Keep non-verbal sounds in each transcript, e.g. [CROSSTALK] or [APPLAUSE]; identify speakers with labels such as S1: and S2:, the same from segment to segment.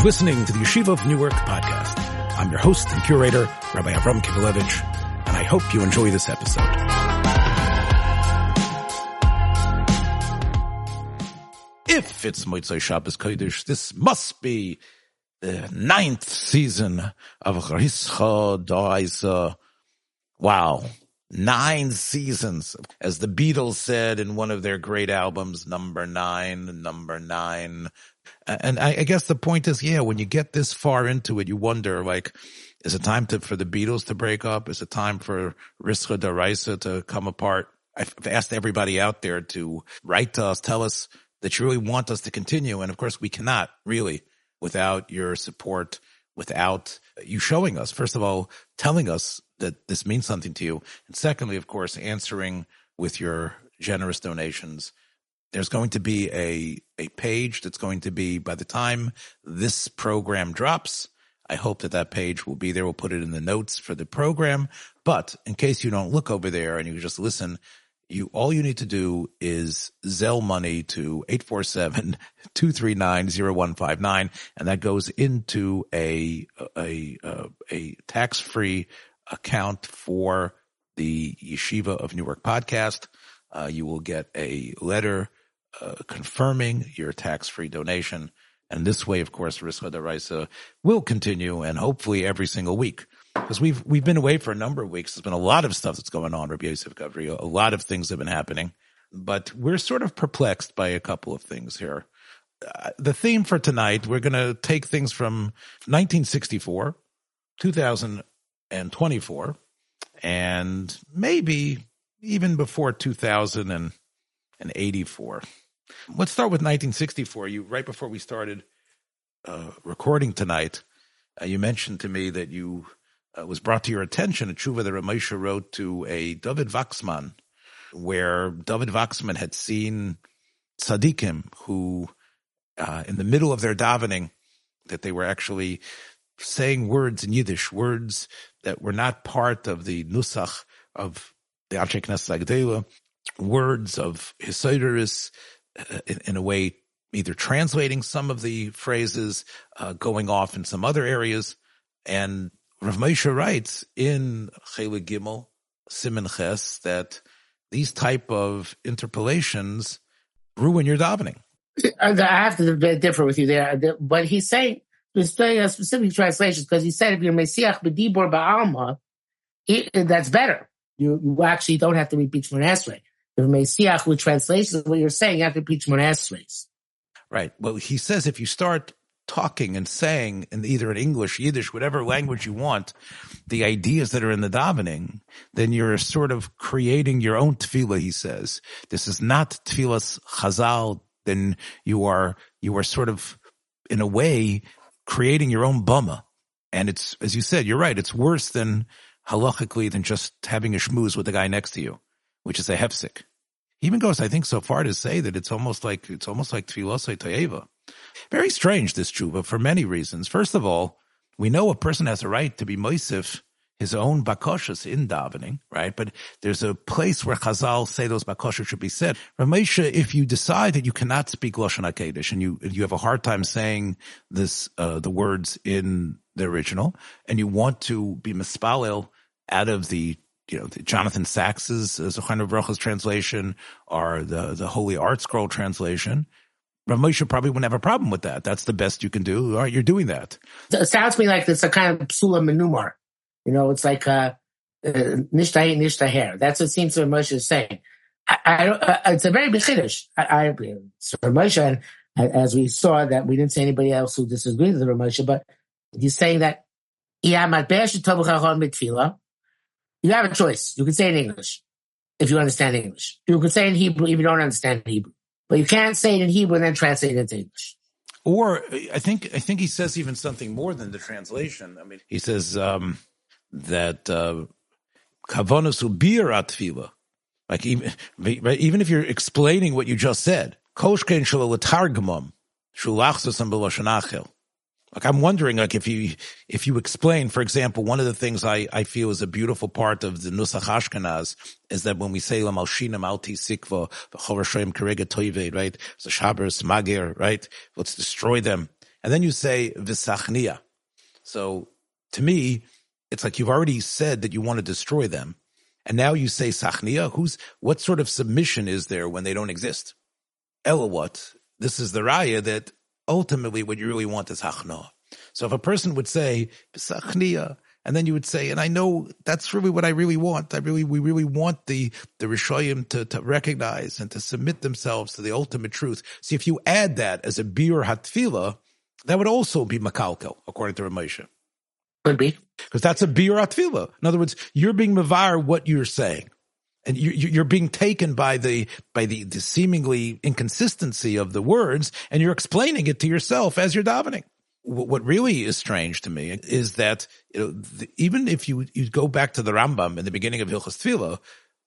S1: You're listening to the Yeshiva of Newark podcast. I'm your host and curator, Rabbi Avram Kivelevich, and I hope you enjoy this episode. If it's Moitzai Shabbos Kodesh, this must be the ninth season of Rischa D'Araisa. Wow. Nine seasons. As the Beatles said in one of their great albums, number nine, number nine. And I, I guess the point is, yeah, when you get this far into it, you wonder, like, is it time to, for the Beatles to break up? Is it time for Rischa D'Araisa to come apart? I've asked everybody out there to write to us, tell us that you really want us to continue. And of course, we cannot really without your support, without you showing us, first of all, telling us that this means something to you. And secondly, of course, answering with your generous donations. There's going to be a, a page that's going to be by the time this program drops. I hope that that page will be there. We'll put it in the notes for the program. But in case you don't look over there and you just listen, you all you need to do is Zelle money to 847-239-0159 and that goes into a a a, a tax-free account for the Yeshiva of Newark podcast. Uh, you will get a letter uh, confirming your tax-free donation. And this way, of course, Rischa D'Araisa will continue and hopefully every single week because we've we've been away for a number of weeks. There's been a lot of stuff that's going on, Rabbi Yosef Gavri. A lot of things have been happening, but we're sort of perplexed by a couple of things here. Uh, the theme for tonight, we're going to take things from 1964, 2024, and maybe even before 2084. Let's start with 1964. You right before we started uh, recording tonight, uh, you mentioned to me that you uh, was brought to your attention a tshuva that Ramesha wrote to a David Vaxman, where David Vaxman had seen tzaddikim who, uh, in the middle of their davening, that they were actually saying words in Yiddish, words that were not part of the nusach of the Anshe Knesset words of Hisoideris, uh, in, in, a way, either translating some of the phrases, uh, going off in some other areas, and Rav Moshe writes in Chele Gimel Simon Ches that these type of interpolations ruin your davening.
S2: I have to differ with you there, but he's saying he's saying a specific translations because he said if you're Mesiach b'dibor ba'alma, that's better. You, you actually don't have to repeat Shemon Esrei. If Mesiach with translations, what you're saying, you have to
S1: Right. Well, he says if you start talking and saying in either in English, Yiddish, whatever language you want, the ideas that are in the davening, then you're sort of creating your own tefillah, he says. This is not tefillah's chazal, then you are, you are sort of, in a way, creating your own bumma. And it's, as you said, you're right, it's worse than halachically than just having a schmooze with the guy next to you, which is a hefsik. He even goes, I think, so far to say that it's almost like, it's almost like tefillah toyeva. Very strange, this tshuva, for many reasons. First of all, we know a person has a right to be moisif his own bakoshas in davening, right? But there's a place where Chazal say those bakoshas should be said. Ramesha, if you decide that you cannot speak Lashon HaKadosh and you, you have a hard time saying this, uh, the words in the original and you want to be mispalel out of the you know, Jonathan Sacks's uh, Zochain Baruch's translation or the, the Holy Art Scroll translation, Rav Moshe probably wouldn't have a problem with that. That's the best you can do. All right, you're doing that.
S2: It sounds to me like it's a kind of psula menumar. You know, it's like uh, uh, nishtah nishtah. That's what seems to Moshe is saying. I, I uh, it's a very big. I, I so Moshe, and as we saw that we didn't see anybody else who disagreed with Moshe, but he's saying that you have a choice. You can say in English if you understand English. You can say in Hebrew if you don't understand Hebrew. But you can't say it in Hebrew and then translate it into English.
S1: Or I think I think he says even something more than the translation. I mean, he says um, that kavanos uh, ubirat like even even if you're explaining what you just said, koshkein shalatargamum shulachsas and like I'm wondering, like if you if you explain, for example, one of the things I, I feel is a beautiful part of the Nusach Ashkenaz is that when we say Lam Alshinam Alti Sikva V'Chover Shem Kerega Toive, right? So Shabbos Magir, right? Let's destroy them. and then you say visachnia. So to me, it's like you've already said that you want to destroy them. And now you say sachnia. Who's, what sort of submission is there when they don't exist? Ella what? This is the raya that ultimately what you really want is hachna. So if a person would say, sachnia, and then you would say, and I know that's really what I really want. I really, we really want the, the Rishoyim to, to recognize and to submit themselves to the ultimate truth. See, if you add that as a bir hatfila, that would also be makalkel, according to Ramesha.
S2: Could be.
S1: Because that's a bir hatfila. In other words, you're being mavar what you're saying. And you, you're being taken by the by the, the seemingly inconsistency of the words, and you're explaining it to yourself as you're davening what really is strange to me is that you know, the, even if you you go back to the Rambam in the beginning of Hilchas Tefillah,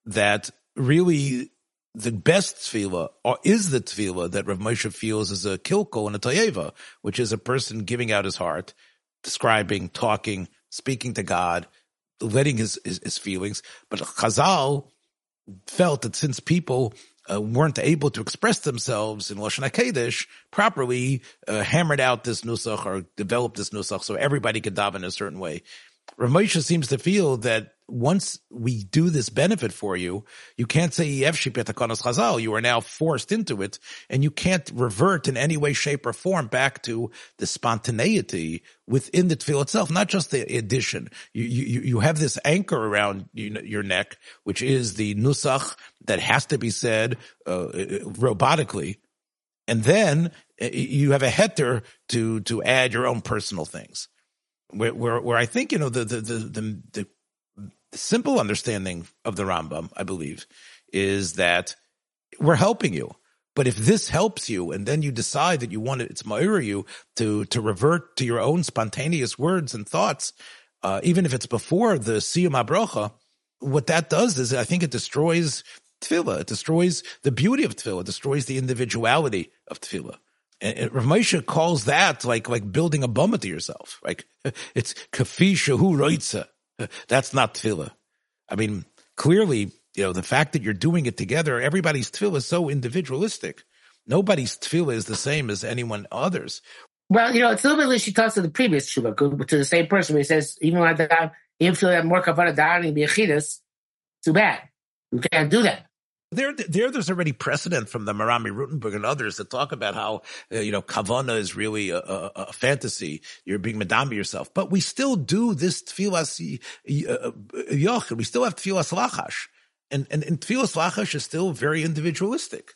S1: that really the best tefillah or is the tefillah that Rav Moshe feels is a kilko and a tayeva, which is a person giving out his heart, describing, talking, speaking to God, letting his, his, his feelings. But Chazal felt that since people uh, weren't able to express themselves in Lashon HaKodesh properly, uh, hammered out this nusach or developed this nusach so everybody could daven in a certain way. Ramosha seems to feel that once we do this benefit for you, you can't say chazal. You are now forced into it, and you can't revert in any way, shape, or form back to the spontaneity within the tefillah itself. Not just the addition. You you you have this anchor around your neck, which is the nusach that has to be said uh, robotically, and then uh, you have a heter to to add your own personal things where, where, where I think, you know, the, the, the, the, simple understanding of the Rambam, I believe, is that we're helping you. But if this helps you and then you decide that you want it, it's ma'ira you to, to revert to your own spontaneous words and thoughts, uh, even if it's before the siyum abrocha, what that does is I think it destroys tefillah. It destroys the beauty of tefillah. It destroys the individuality of tefillah. And Rav Moshe calls that like like building a bummer to yourself. Like [LAUGHS] it's kafi shahu roitza. [LAUGHS] That's not tefillah. I mean, clearly, you know, the fact that you're doing it together, everybody's tefillah is so individualistic. Nobody's tefillah is the same as anyone others.
S2: Well, you know, it's a little bit like she talks to the previous tshuva, to the same person. He says, even like that, even feel that more kavana davening be too bad. You can't do that
S1: there, there, there's already precedent from the Marami Rutenberg and others that talk about how, uh, you know, kavana is really a, a, a, fantasy. You're being madami yourself, but we still do this tfilas uh, yoch, we still have tfilas lachash. And, and, and tfilas lachash is still very individualistic.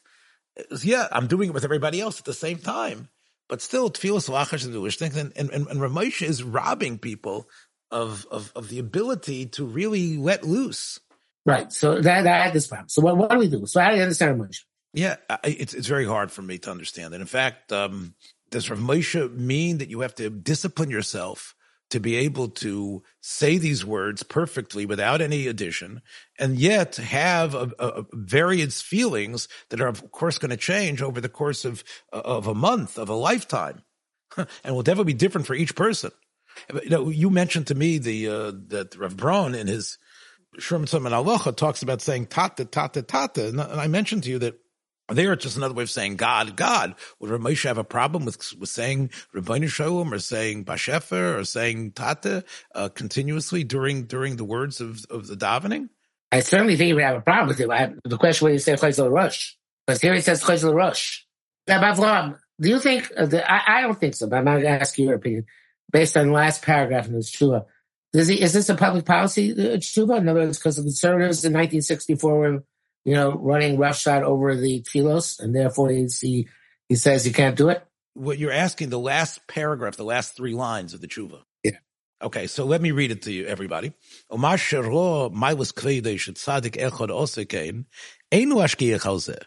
S1: Yeah, I'm doing it with everybody else at the same time, but still tfilas lachash is individualistic. And, and, and, and Ramesha is robbing people of, of, of the ability to really let loose.
S2: Right. So that, that this problem. So what, what do we do? So how do you understand emotion?
S1: Yeah, it's it's very hard for me to understand. And in fact, um, does Rav Moshe mean that you have to discipline yourself to be able to say these words perfectly without any addition, and yet have a, a various feelings that are, of course, going to change over the course of of a month, of a lifetime, [LAUGHS] and will definitely be different for each person. You know, you mentioned to me the uh, that Rav Braun in his Sherman and Aloha talks about saying tata, tata, tata. And I mentioned to you that there it's just another way of saying God, God. Would Ramesh have a problem with, with saying Rabbeinu Shalom or saying Bashefer or saying Tata uh, continuously during during the words of, of the davening?
S2: I certainly think he would have a problem with it. I, the question whether you say Chayzel Rush. Because here he says Chayzel Rush. Do you think, uh, the, I, I, don't think so, but I'm going to ask you your opinion based on the last paragraph in this Shua. Is, he, is this a public policy uh, tshuva? In other words, because the conservatives in 1964 were, you know, running roughshod over the kilos, and therefore he he says you can't do it.
S1: What you're asking, the last paragraph, the last three lines of the.
S2: Yeah.
S1: Okay, so let me read it to you, everybody. Omar shero mailas kvedesh tzadik echad osekein einu ashkiach al zeh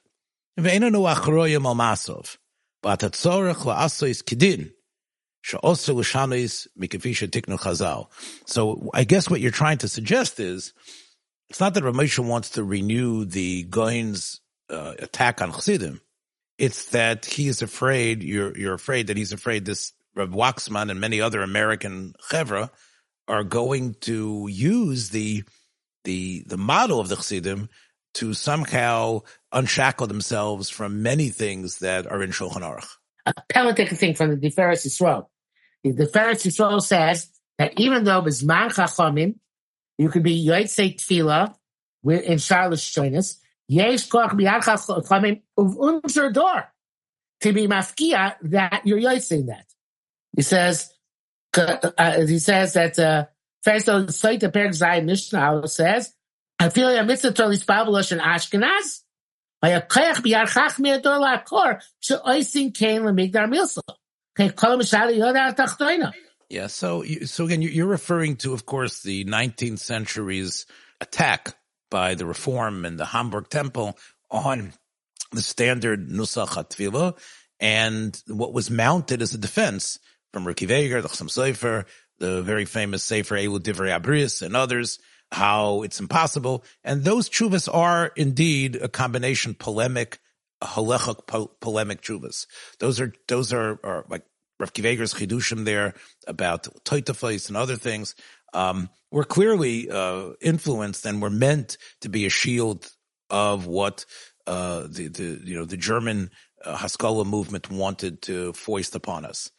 S1: ve'enu achroyim al masov but atzorech la'asois kidin so I guess what you're trying to suggest is it's not that Ramesha wants to renew the Goin's uh, attack on Chassidim. It's that he is afraid, you're, you're afraid that he's afraid this Rav Waxman and many other American chevra are going to use the, the, the model of the Chassidim to somehow unshackle themselves from many things that are in Shulchan Aruch.
S2: A Pelitic thing from the Tiferes Yisrael. The Tiferes Yisrael says that even though Bisman Chachamim, you could be Yotzei Tefillah in Charlotte Shoinus, Yesh Koch Biyad of Unser Door to be mafkia that you're yotzing that. He says, uh, he says that, uh, first of all, Sait Perk Zay Mishnah says, I feel like a mitzvah to Lispabelosh and Ashkenaz,
S1: Yeah, so, so again, you're referring to, of course, the 19th century's attack by the Reform and the Hamburg Temple on the standard Nusach HaTfilah and what was mounted as a defense from Ricky Veger, the Chassam Sofer, the very famous Sefer Elu Divrei Abris and others, how it's impossible. And those chuvas are indeed a combination polemic, halachic po- polemic chuvas. Those are, those are, are like Rav Kiveger's chidushim there about toitafais and other things. Um, were clearly, uh, influenced and were meant to be a shield of what, uh, the, the, you know, the German uh, Haskalah movement wanted to foist upon us.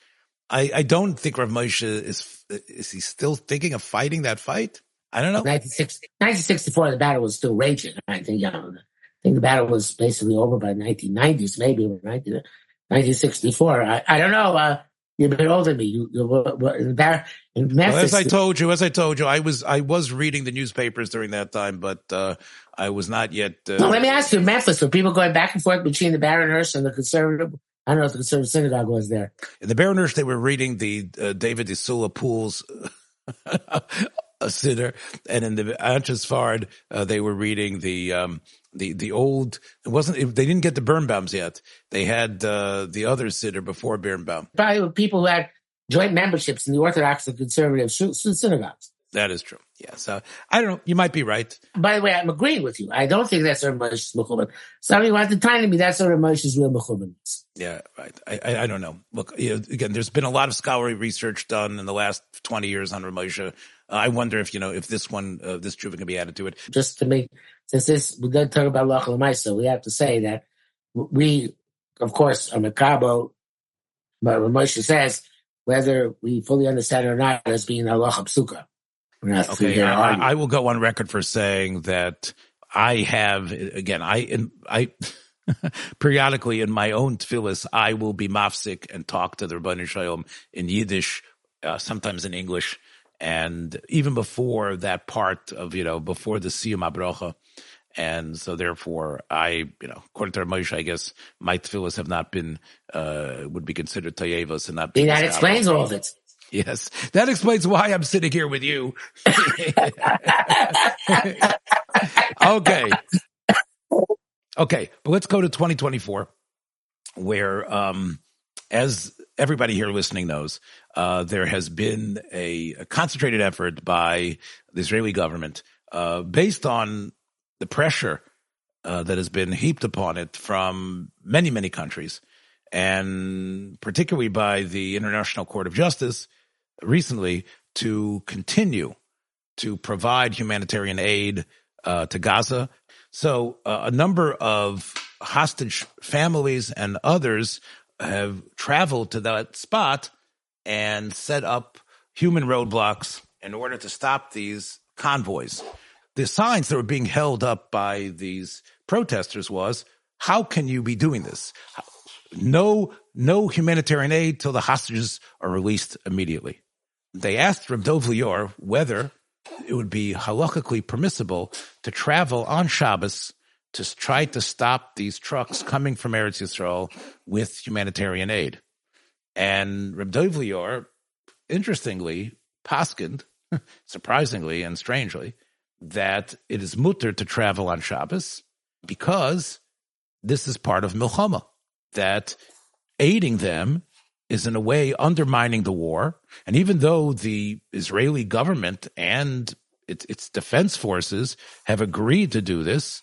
S1: I, I don't think Rav Moshe is, is he still thinking of fighting that fight? I don't know.
S2: 1964, the battle was still raging. I think, you know, I think the battle was basically over by 1990s, maybe 1964. I, I don't know. Uh, you're a bit older than me. You, you, in Memphis,
S1: well, as I told you, as I told you, I was I was reading the newspapers during that time, but uh, I was not yet. Uh,
S2: well, let me ask you, Memphis, were people going back and forth between the Baroners and the conservative? I don't know if the conservative synagogue was there.
S1: In the Baroners, they were reading the uh, David de Sola Pool's [LAUGHS] a sitter, and in the Anchesfard, uh, they were reading the um, the the old. It wasn't. It, they didn't get the Birnbaums yet. They had uh, the other sitter before Birnbaum.
S2: Probably people who had joint memberships in the Orthodox and conservative synagogues.
S1: That is true. Yeah. So I don't know. You might be right.
S2: By the way, I'm agreeing with you. I don't think that's Rav Moshe's mechuban. Somebody wanted to tell me that's Rav Moshe's real mechuban.
S1: Yeah, right. I, I, I, don't know. Look, you know, again, there's been a lot of scholarly research done in the last 20 years on. Uh, I wonder if, you know, if this one, uh, this Juva can be added to it.
S2: Just to make, since this, we're going to talk about Lach Lamaisa, we have to say that we, of course, are Makabo, but Rav Moshe says, whether we fully understand it or not, as being Allah Psuka.
S1: Okay, I, I, will go on record for saying that I have again. I in, I [LAUGHS] periodically in my own tefillis, I will be mafsik and talk to the Rebbeinu Shalom in Yiddish, uh, sometimes in English, and even before that part of you know before the Siyum Abrocha. And so therefore I, you know, according to Moshe, I guess my tefillas have not been, uh, would be considered tayevas and not.
S2: That explains all of it. [LAUGHS]
S1: Yes, that explains why I'm sitting here with you. [LAUGHS] okay. Okay, but let's go to 2024, where, um, as everybody here listening knows, uh, there has been a, a, concentrated effort by the Israeli government, uh, based on the pressure uh, that has been heaped upon it from many, many countries, and particularly by the International Court of Justice, recently to continue to provide humanitarian aid uh, to Gaza. So uh, a number of hostage families and others have traveled to that spot and set up human roadblocks in order to stop these convoys. The signs that were being held up by these protesters was, how can you be doing this? No, no humanitarian aid till the hostages are released immediately they asked Reb Dov Lior whether it would be halakhically permissible to travel on Shabbos to try to stop these trucks coming from Eretz Yisrael with humanitarian aid. And Reb Dov Lior, interestingly, paskind, [LAUGHS] surprisingly and strangely, that it is mutter to travel on Shabbos because this is part of milchama, that aiding them is in a way undermining the war. And even though the Israeli government and its, its defense forces have agreed to do this,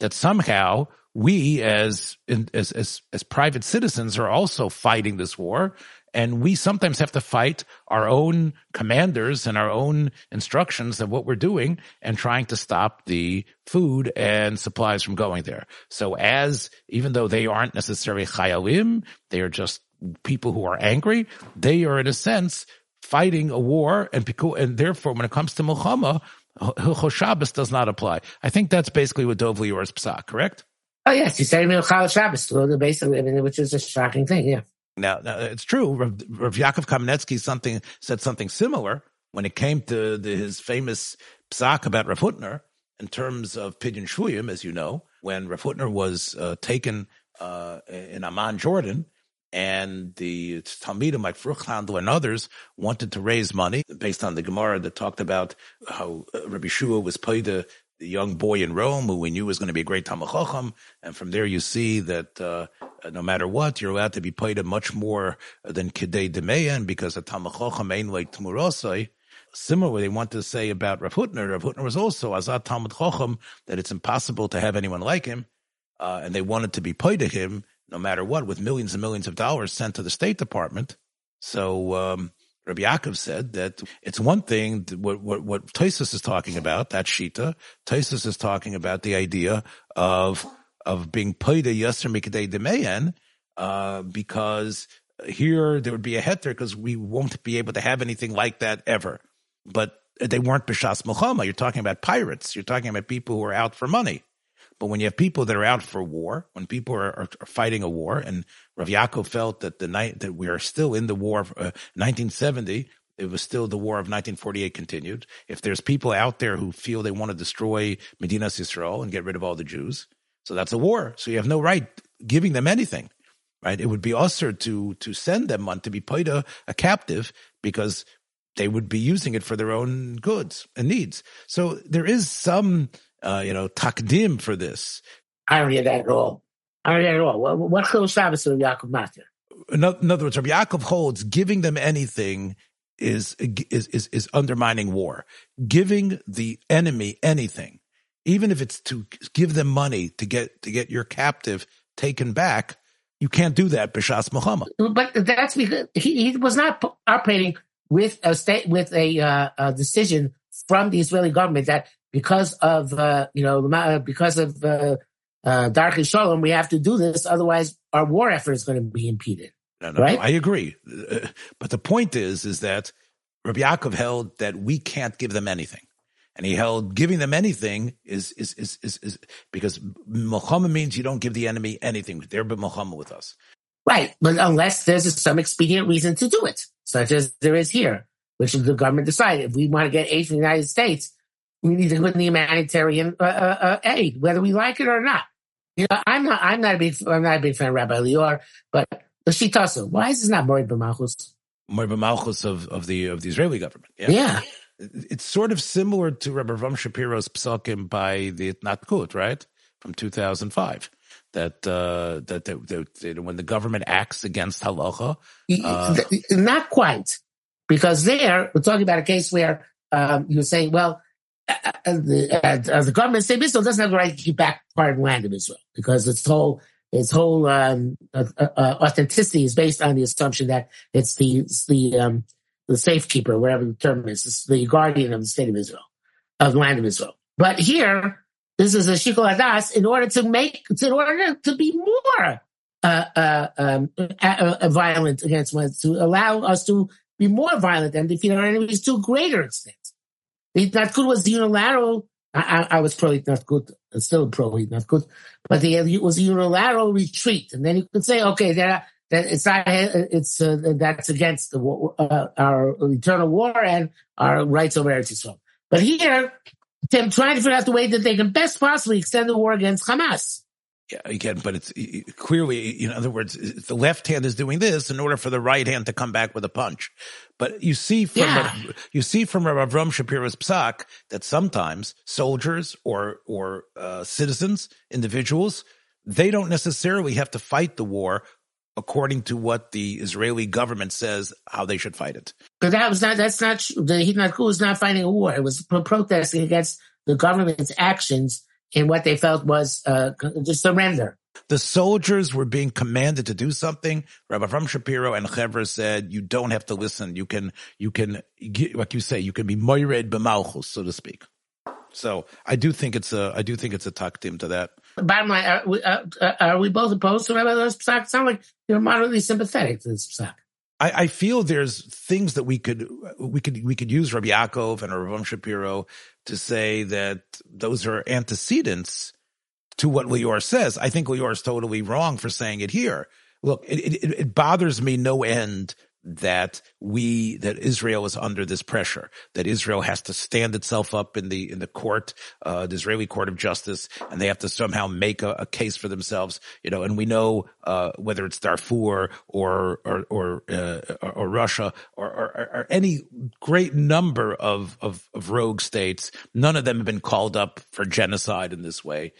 S1: that somehow we as, as, as, as private citizens are also fighting this war. And we sometimes have to fight our own commanders and our own instructions of what we're doing and trying to stop the food and supplies from going there. So as, even though they aren't necessarily chayalim, they are just people who are angry, they are in a sense fighting a war, and and therefore, when it comes to Muhammad, Hilchos Shabbos does not apply. I think that's basically what Dov Lior's psak, correct?
S2: Oh yes, you said Hilchos Shabbos, basically, which is a shocking thing. Yeah.
S1: Now, now it's true. Rav, Rav Yaakov Kamenetsky something said something similar when it came to the, his famous psak about Rav Hutner in terms of Pidyon Shvuyim, as you know, when Rav Hutner was uh, taken uh, in Amman, Jordan, and the Talmidim like Fruchthandel and others wanted to raise money based on the Gemara that talked about how uh, Rabbi Shua was paid the, the young boy in Rome who we knew was going to be a great Talmud Chacham. And from there you see that uh, no matter what, you're allowed to be paid much more than Kidei Demeyan because a Talmud Chacham ain't like Tmurosai. Similarly, they want to say about Rav Hutner. Rav Hutner was also Azat Talmud Chacham that it's impossible to have anyone like him. Uh, and they wanted to be paid to him no matter what, with millions and millions of dollars sent to the State Department. So um, Rabbi Yaakov said that it's one thing what what, what Tosis is talking about, that shita. Tosis is talking about the idea of of being paid a yasser mikdei demeyan, uh, because here there would be a heter because we won't be able to have anything like that ever. But they weren't b'shas Muhammad. You're talking about pirates. You're talking about people who are out for money. But when you have people that are out for war, when people are, are, are fighting a war, and Rav Yaakov felt that the night that we are still in the war of uh, 1970, it was still the war of 1948 continued. If there's people out there who feel they want to destroy Medinas Israel and get rid of all the Jews, so that's a war. So you have no right giving them anything, right? It would be usher to to send them on to be paid a, a captive because they would be using it for their own goods and needs. So there is some uh, you know, takdim for this.
S2: I don't hear that at all. I don't hear that at all. What, what Chil Shabbos of Yaakov Matir?
S1: In, in other words, Rabbi Yaakov holds giving them anything is, is, is, is undermining war. Giving the enemy anything, even if it's to give them money to get, to get your captive taken back, you can't do that, Bishas Muhammad.
S2: But that's because he, he was not operating with a state, with a, uh, a decision from the Israeli government that because of uh, you know because of uh, uh, Dark Shalom, we have to do this. Otherwise, our war effort is going to be impeded.
S1: No, no, right? No, I agree. Uh, but the point is, is that Rabbi Yaakov held that we can't give them anything. And he held giving them anything is, is, is, is, is because Muhammad means you don't give the enemy anything. They're but Muhammad with us.
S2: Right. But unless there's some expedient reason to do it, such as there is here, which is the government decided. If we want to get aid from the United States, we need to put in the humanitarian uh, uh, uh, aid, whether we like it or not. You know, I'm not, I'm not a big, I'm not a big fan of Rabbi Lior, but the Shitasa, why is this not Morid B'Malchus?
S1: Morid B'Malchus of, of the, of the Israeli government.
S2: Yeah. yeah.
S1: It's sort of similar to Rabbi Ram Shapiro's psakim by the Natkut, right? From 2005 that uh, that, that, that, that, when the government acts against halacha,
S2: uh, not quite, because there we're talking about a case where um, you're saying, well, the, uh, the government state Israel doesn't have the right to keep back part of the land of Israel because its whole its whole um, uh, uh, authenticity is based on the assumption that it's the it's the um, the safekeeper, whatever the term is, it's the guardian of the state of Israel, of the land of Israel. But here, this is a shikol adas in order to make, in order to be more uh, uh, um, uh, violent against one, to allow us to be more violent and defeat our enemies to a greater extent. Good was unilateral. I, I, I was pro not good, still pro not good, but it was unilateral retreat. And then you could say, okay, there, that it's not, it's, uh, that's against the, uh, our eternal war and our rights over Eretz Yisrael. But here, they're trying to figure out the way that they can best possibly extend the war against Hamas.
S1: Yeah, again, but it's clearly, in other words, the left hand is doing this in order for the right hand to come back with a punch. But you see from yeah. you see from Avram Shapiro's psak that sometimes soldiers or or uh, citizens, individuals, they don't necessarily have to fight the war according to what the Israeli government says how they should fight it.
S2: But that was not that's not true. The Hitnat was not fighting a war; it was protesting against the government's actions in what they felt was uh, just surrender.
S1: The soldiers were being commanded to do something. Rabbi Avram Shapiro and Chevra said, "You don't have to listen. You can, you can, like you say, you can be moired b'malchus, so to speak." So I do think it's a, I do think it's a taktim to that.
S2: bottom line, are we, uh, uh are we both opposed to Rabbi Psak? It sounds like you're moderately sympathetic to this Psak.
S1: I, I, feel there's things that we could we could we could use Rabbi Yaakov and Rav Shapiro to say that those are antecedents to what Lior says. I think Lior is totally wrong for saying it here. Look, it, it, it bothers me no end that we that Israel is under this pressure that Israel has to stand itself up in the in the court uh the Israeli court of justice and they have to somehow make a, a case for themselves you know and we know uh whether it's Darfur or or or uh, or, Russia or, or, or, any great number of, of of rogue states none of them have been called up for genocide in this way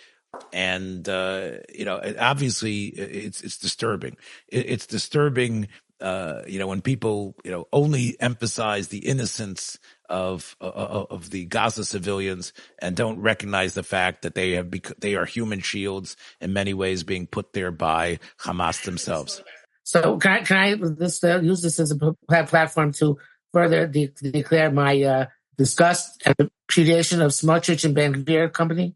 S1: and uh, you know, obviously, it's it's disturbing. it's disturbing uh, you know, when people, you know, only emphasize the innocence of, uh, of the Gaza civilians and don't recognize the fact that they have, bec- they are human shields in many ways being put there by Hamas themselves.
S2: So can I, can I this, uh, use this as a platform to further de- declare my, uh, disgust the repudiation of Smotrich and Ben Gvir company?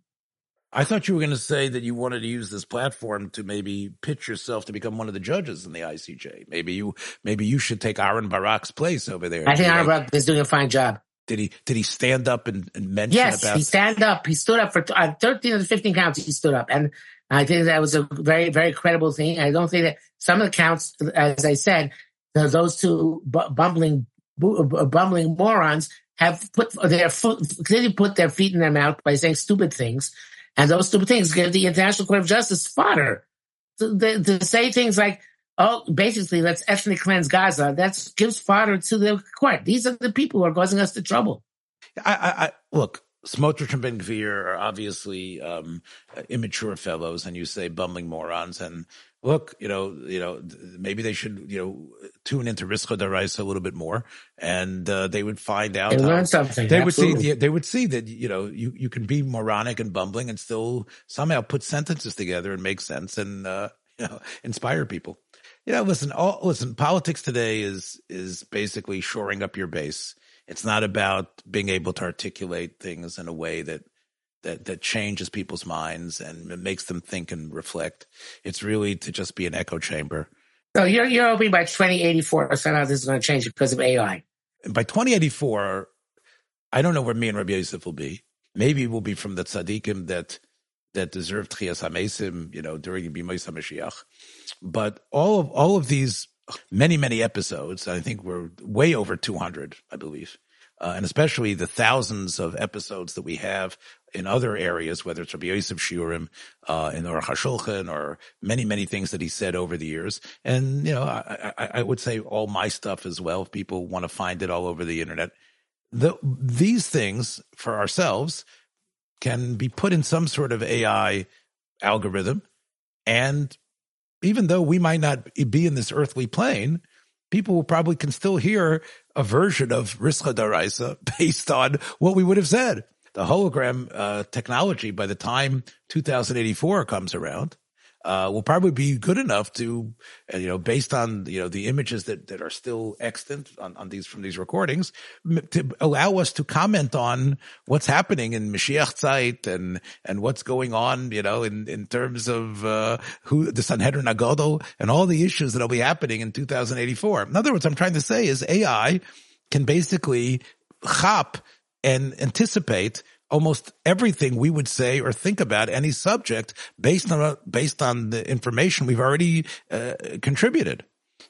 S1: I thought you were going to say that you wanted to use this platform to maybe pitch yourself to become one of the judges in the ICJ. Maybe you, maybe you should take Aaron Barak's place over there.
S2: I think Aaron Barak is doing a fine job.
S1: Did he? Did he stand up and, and mention?
S2: Yes,
S1: about-
S2: he stand up. He stood up for uh, thirteen of the fifteen counts. He stood up, and I think that was a very, very credible thing. I don't think that some of the counts, as I said, those two bumbling, bumbling morons have put their foot, clearly put their feet in their mouth by saying stupid things and those stupid things give the International Court of Justice fodder to, to say things like, oh, basically, let's ethnic cleanse Gaza. That gives fodder to the court. These are the people who are causing us the trouble.
S1: I, I, I look, Smotrich and Ben Gvir are obviously um, immature fellows, and you say bumbling morons. And look, you know, you know, maybe they should, you know, tune into Rischa D'Araisa a little bit more, and uh, they would find out.
S2: They learn something.
S1: They
S2: Absolutely.
S1: would see. They would see that you know you you can be moronic and bumbling and still somehow put sentences together and make sense and uh, [LAUGHS] you know inspire people. You know, listen, all, listen. Politics today is is basically shoring up your base it's not about being able to articulate things in a way that that that changes people's minds and makes them think and reflect. It's really to just be an echo chamber.
S2: So you're you're hoping by 2084 somehow this is going to change because of AI.
S1: By 2084, I don't know where me and Rabbi Yosef will be. Maybe we'll be from the tzaddikim that that deserve Tchias HaMesim, you know, during the HaMashiach. But all of all of these many, many episodes. I think we're way over 200, I believe. Uh, and especially the thousands of episodes that we have in other areas, whether it's Rabbi Yosef Shiurim, uh, in or Hashulchan or many, many things that he said over the years. And, you know, I, I, I would say all my stuff as well, if people want to find it all over the internet. The, these things for ourselves can be put in some sort of AI algorithm and even though we might not be in this earthly plane, people probably can still hear a version of Rischa D'Araisa [LAUGHS] based on what we would have said. The hologram uh, technology, by the time 2084 comes around, uh, will probably be good enough to, uh, you know, based on, you know, the images that, that are still extant on, on these, from these recordings, to allow us to comment on what's happening in Mashiach Zeit and, and what's going on, you know, in, in terms of, uh, who, the Sanhedrin Agadol and all the issues that'll be happening in 2084. In other words, I'm trying to say is AI can basically hop and anticipate almost everything we would say or think about any subject based on based on the information we've already uh, contributed.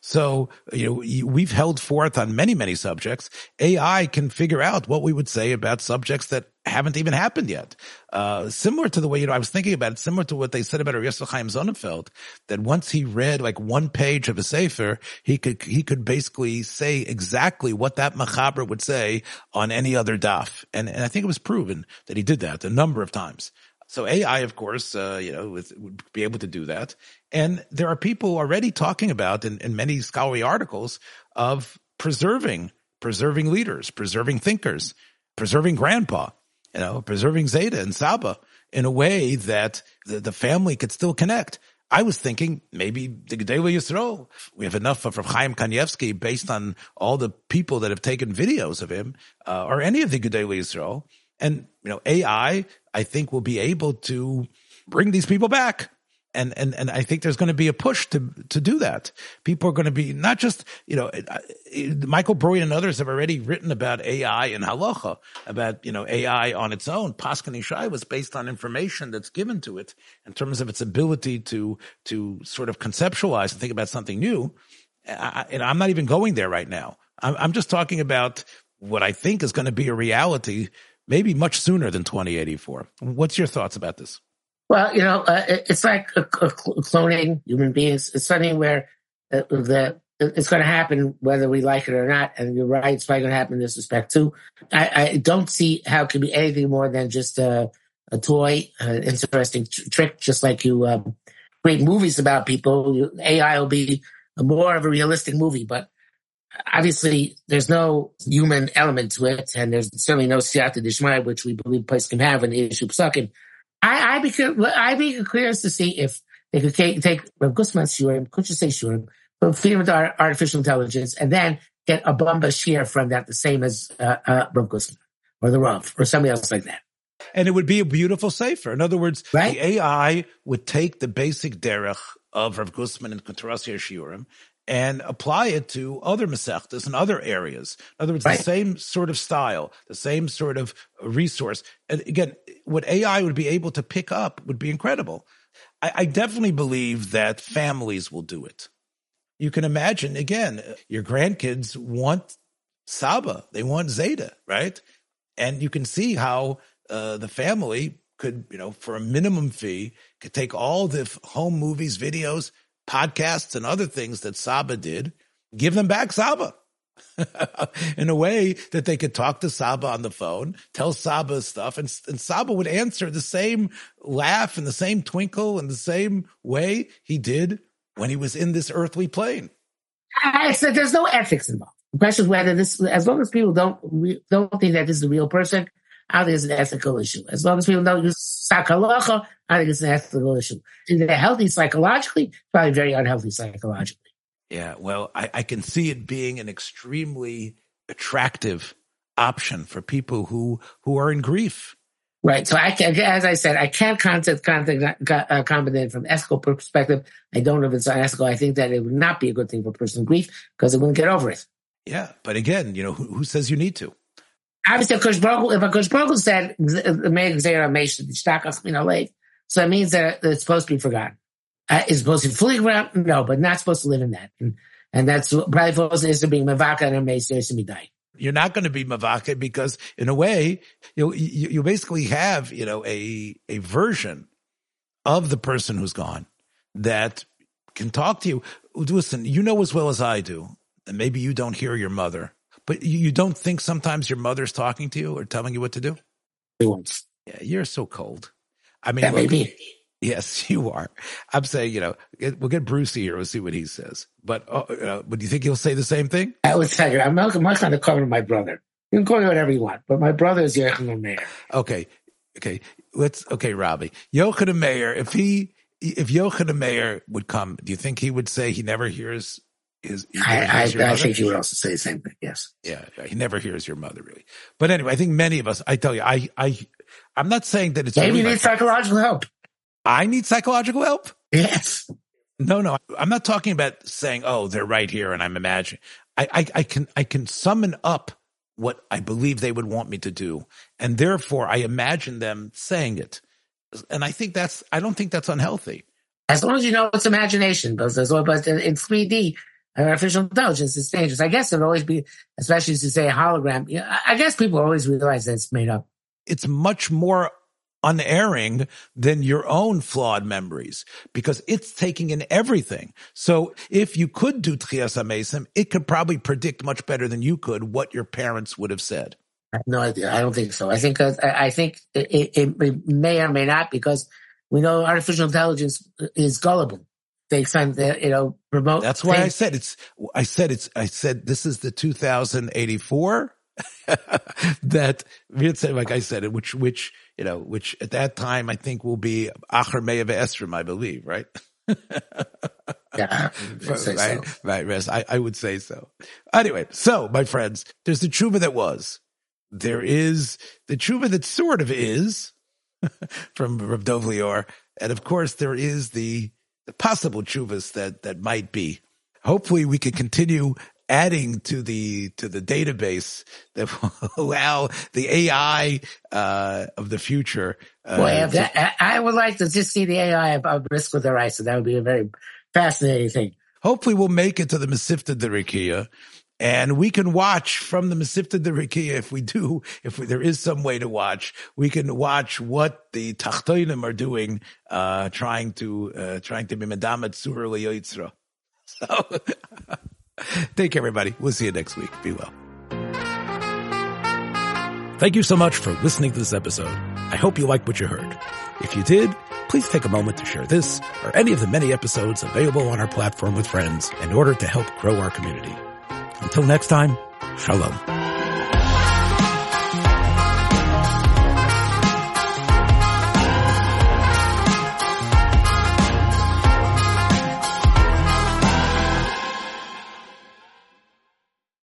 S1: So, you know, we've held forth on many, many subjects. AI can figure out what we would say about subjects that haven't even happened yet. Uh, similar to the way, you know, I was thinking about it, similar to what they said about Yosef Chaim Sonnenfeld, that once he read like one page of a Sefer, he could, he could basically say exactly what that Machaber would say on any other daf. And, and I think it was proven that he did that a number of times. So AI, of course, uh, you know, would be able to do that. And there are people already talking about in, in many scholarly articles of preserving, preserving leaders, preserving thinkers, preserving grandpa, you know, preserving Zeta and Saba in a way that the, the family could still connect. I was thinking maybe the Gedele Yisrael. We have enough of Chaim Kanievsky based on all the people that have taken videos of him, uh, or any of the Gedele Yisrael. And, you know, AI, I think will be able to bring these people back and and and I think there's going to be a push to to do that. People are going to be not just you know Michael Broyde and others have already written about AI and halacha about you know AI on its own. Paskin Shai was based on information that's given to it in terms of its ability to to sort of conceptualize and think about something new. I, and I'm not even going there right now. I'm, I'm just talking about what I think is going to be a reality, maybe much sooner than 2084. What's your thoughts about this?
S2: Well, you know, uh, it's like a, a cloning human beings. It's something where uh, the it's going to happen whether we like it or not. And you're right; it's probably going to happen in this respect too. I, I don't see how it can be anything more than just a, a toy, an interesting tr- trick. Just like you um, create movies about people, AI will be more of a realistic movie. But obviously, there's no human element to it, and there's certainly no siyata dishmai, which we believe place can have in the issue sucking. I, I'd be, I'd be curious to see if they could take, take Rav Gustman's shurim, could you say shurim, but feed them to artificial intelligence, and then get a bumba shear from that, the same as uh, uh, Rav Gustman or the Rav or somebody else like that.
S1: And it would be a beautiful sefer. In other words, right? the AI would take the basic derech of Rav Gusman and Kuntresei Shiurim and apply it to other Masechtas and other areas. In other words, right. the same sort of style, the same sort of resource. And again, what AI would be able to pick up would be incredible. I, I definitely believe that families will do it. You can imagine, again, your grandkids want Saba, they want Zeta, right? And you can see how uh, the family could, you know, for a minimum fee, could take all the home movies, videos, podcasts and other things that Saba did, give them back Saba. [LAUGHS] in a way that they could talk to Saba on the phone, tell Saba stuff, and, and Saba would answer the same laugh and the same twinkle and the same way he did when he was in this earthly plane.
S2: I said there's no ethics involved. The question is whether this, as long as people don't don't think that this is a real person, I think it's an ethical issue. As long as people don't use sakalacha, I think it's an ethical issue. Is it healthy psychologically? Probably very unhealthy psychologically.
S1: Yeah, well, I, I can see it being an extremely attractive option for people who who are in grief.
S2: Right. So I can, as I said, I can't concept, concept, uh, comment it from ethical perspective. I don't know if it's unethical. I think that it would not be a good thing for a person in grief because they wouldn't get over it.
S1: Yeah. But again, you know, who, who says you need to?
S2: Obviously, if Kosh Baruch said, made Zera Mesh, you know, late. So it means that it's supposed to be forgotten. Uh, supposed to be fully ground? No, but not supposed to live in that. And, and that's probably supposed to be Mavaka and be dying.
S1: You're not going to be Mavaka because in a way, you, you, you basically have, you know, a, a version of the person who's gone that can talk to you. Listen, you know as well as I do, and maybe you don't hear your mother but you, you don't think sometimes your mother's talking to you or telling you what to do?
S2: Once.
S1: Yeah, you're so cold. I mean,
S2: that may be.
S1: Yes, you are. I'm saying, you know, we'll get Brucey here. We'll see what he says. But, uh, uh, but do you think he'll say the same thing?
S2: I would tell you, I'm not, I'm not going to cover my brother. You can call me whatever you want, but my brother is Yochanan Meir.
S1: Okay. Okay. Let's, okay, Robbie. Yochanan Meir, if he, if Yochanan Meir would come, do you think he would say he never hears his,
S2: I, I, I think he would also say the same thing. Yes.
S1: Yeah, he never hears your mother really. But anyway, I think many of us. I tell you, I, I, I'm not saying that it's.
S2: Maybe really you need psychological help.
S1: I need psychological help.
S2: Yes.
S1: No, no, I'm not talking about saying, "Oh, they're right here," and I'm imagining. I, I, I can, I can summon up what I believe they would want me to do, and therefore I imagine them saying it. And I think that's. I don't think that's unhealthy.
S2: As long as you know it's imagination, but in 3D, artificial intelligence is dangerous. I guess it'll always be, especially as you say a hologram. You know, I guess people always realize that it's made up.
S1: It's much more unerring than your own flawed memories because it's taking in everything. So if you could do Trias Amesim, it could probably predict much better than you could what your parents would have said.
S2: I have no idea. I don't think so. I think uh, I think it, it, it may or may not because we know artificial intelligence is gullible they send the, you know, remote.
S1: That's why things. I said it's, I said it's, I said this is the 2084 [LAUGHS] that, like I said, which, which, you know, which at that time I think will be Acher Me'av Esrim, I believe, right? [LAUGHS]
S2: yeah,
S1: right, so. right, Rest. I, I would say so. Anyway, so my friends, there's the tshuva that was. There is the tshuva that sort of is [LAUGHS] from Rav Dov Lior, And of course, there is the, the possible chuvas that, that might be. Hopefully we can continue adding to the to the database that [LAUGHS] will allow the AI uh, of the future.
S2: Uh, Boy, that, I would like to just see the AI of, risk with of Brisker Deraisa. That would be a very fascinating thing.
S1: Hopefully, we'll make it to the Mesivta Derikia. And we can watch from the Mesivta Derikia if we do, if we, there is some way to watch, we can watch what the Tachtoinim are doing, uh, trying to, uh, trying to be Medamet Surah Le'yotzra. [LAUGHS] So, [LAUGHS] Take care, everybody. We'll see you next week. Be well. Thank you so much for listening to this episode. I hope you liked what you heard. If you did, please take a moment to share this or any of the many episodes available on our platform with friends in order to help grow our community. Until next time, shalom.